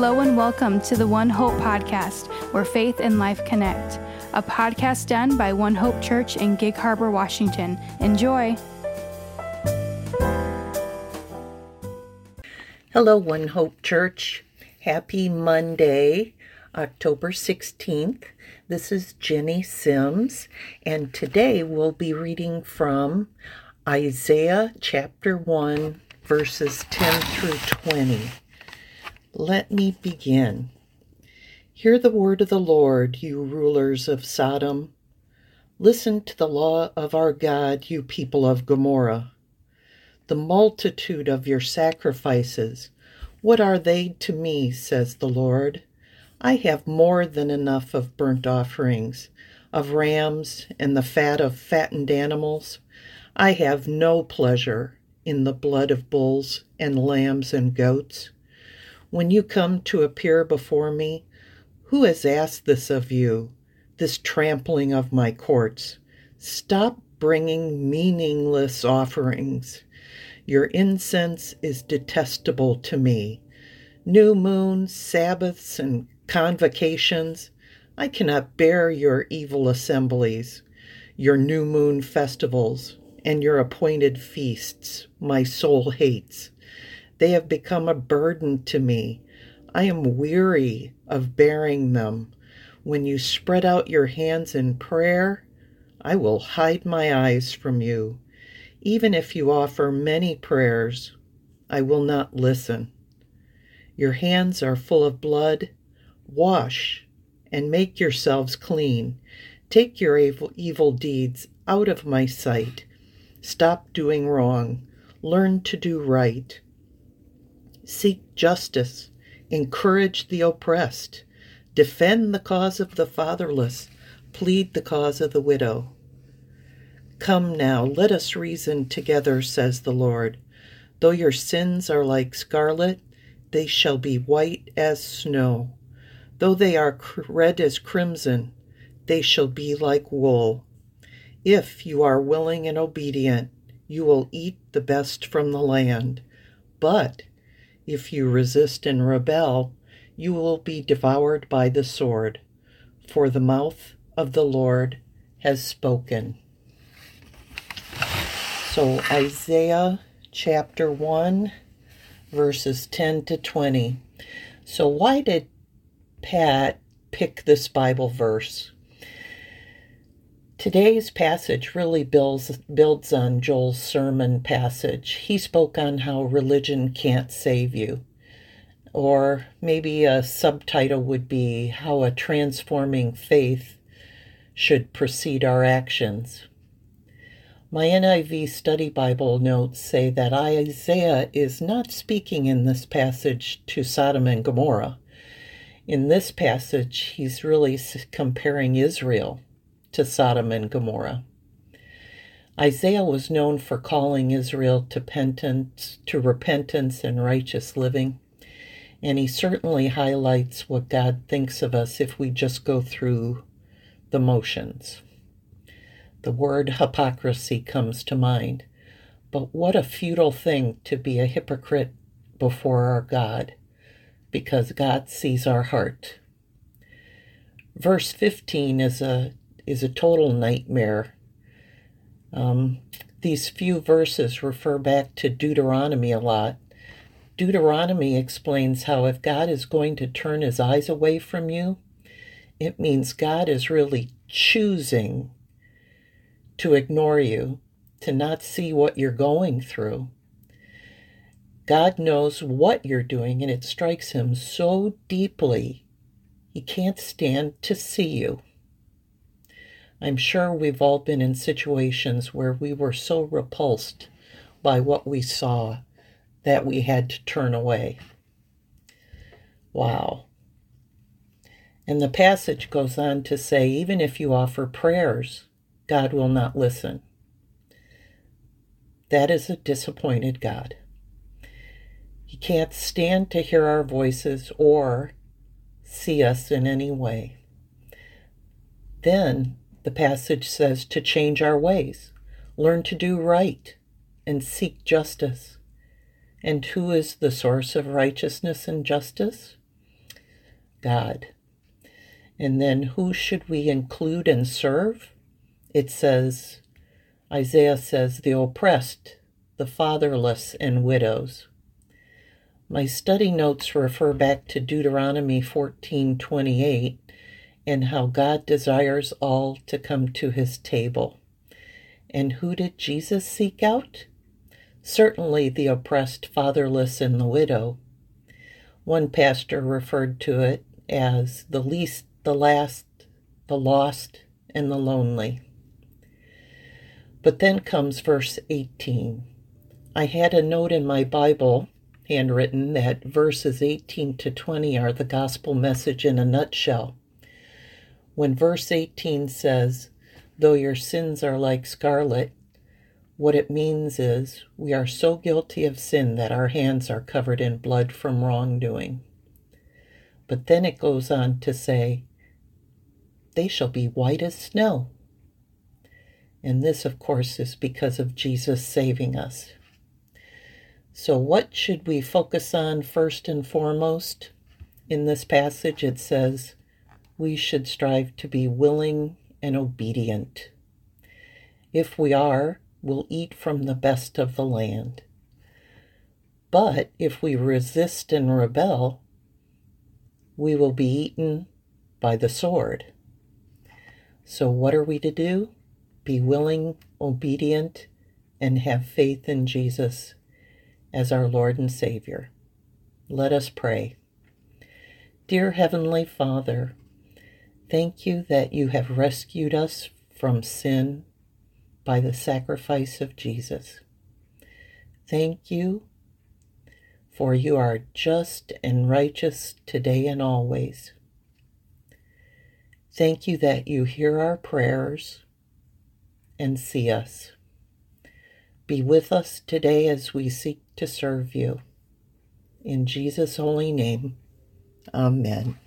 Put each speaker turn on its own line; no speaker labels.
Hello and welcome to the One Hope podcast, where faith and life connect. A podcast done by One Hope Church in Gig Harbor, Washington. Enjoy.
Hello, One Hope Church. Happy Monday, October 16th. This is Ginny Sims, and today we'll be reading from Isaiah chapter 1, verses 10 through 20. Let me begin. Hear the word of the Lord, you rulers of Sodom. Listen to the law of our God, you people of Gomorrah. The multitude of your sacrifices, what are they to me, says the Lord? I have more than enough of burnt offerings, of rams and the fat of fattened animals. I have no pleasure in the blood of bulls and lambs and goats. When you come to appear before me, who has asked this of you, this trampling of my courts? Stop bringing meaningless offerings. Your incense is detestable to me. New moons, Sabbaths, and convocations. I cannot bear your evil assemblies, your new moon festivals, and your appointed feasts. My soul hates. They have become a burden to me. I am weary of bearing them. When you spread out your hands in prayer, I will hide my eyes from you. Even if you offer many prayers, I will not listen. Your hands are full of blood. Wash and make yourselves clean. Take your evil, evil deeds out of my sight. Stop doing wrong. Learn to do right. Seek justice, encourage the oppressed, defend the cause of the fatherless, plead the cause of the widow. Come now, let us reason together, says the Lord. Though your sins are like scarlet, they shall be white as snow. Though they are red as crimson, they shall be like wool. If you are willing and obedient, you will eat the best from the land. But if you resist and rebel, you will be devoured by the sword, for the mouth of the Lord has spoken. So, Isaiah chapter 1, verses 10 to 20. So, why did Pat pick this Bible verse? Today's passage really builds, builds on Joel's sermon passage. He spoke on how religion can't save you. Or maybe a subtitle would be How a Transforming Faith Should Precede Our Actions. My NIV Study Bible notes say that Isaiah is not speaking in this passage to Sodom and Gomorrah. In this passage, he's really comparing Israel to Sodom and Gomorrah. Isaiah was known for calling Israel to repentance, to repentance and righteous living, and he certainly highlights what God thinks of us if we just go through the motions. The word hypocrisy comes to mind, but what a futile thing to be a hypocrite before our God, because God sees our heart. Verse 15 is a is a total nightmare. Um, these few verses refer back to Deuteronomy a lot. Deuteronomy explains how if God is going to turn his eyes away from you, it means God is really choosing to ignore you, to not see what you're going through. God knows what you're doing, and it strikes him so deeply, he can't stand to see you. I'm sure we've all been in situations where we were so repulsed by what we saw that we had to turn away. Wow. And the passage goes on to say even if you offer prayers, God will not listen. That is a disappointed God. He can't stand to hear our voices or see us in any way. Then the passage says to change our ways, learn to do right, and seek justice. And who is the source of righteousness and justice? God. And then who should we include and serve? It says, Isaiah says, the oppressed, the fatherless, and widows. My study notes refer back to Deuteronomy 14:28 and how God desires all to come to his table. And who did Jesus seek out? Certainly the oppressed, fatherless, and the widow. One pastor referred to it as the least, the last, the lost, and the lonely. But then comes verse 18. I had a note in my Bible, handwritten, that verses 18 to 20 are the gospel message in a nutshell. When verse 18 says, Though your sins are like scarlet, what it means is we are so guilty of sin that our hands are covered in blood from wrongdoing. But then it goes on to say, They shall be white as snow. And this, of course, is because of Jesus saving us. So, what should we focus on first and foremost? In this passage, it says, We should strive to be willing and obedient. If we are, we'll eat from the best of the land. But if we resist and rebel, we will be eaten by the sword. So, what are we to do? Be willing, obedient, and have faith in Jesus as our Lord and Savior. Let us pray. Dear Heavenly Father, thank you that you have rescued us from sin by the sacrifice of Jesus. Thank you, for you are just and righteous today and always. Thank you that you hear our prayers and see us. Be with us today as we seek to serve you. In Jesus' holy name, amen.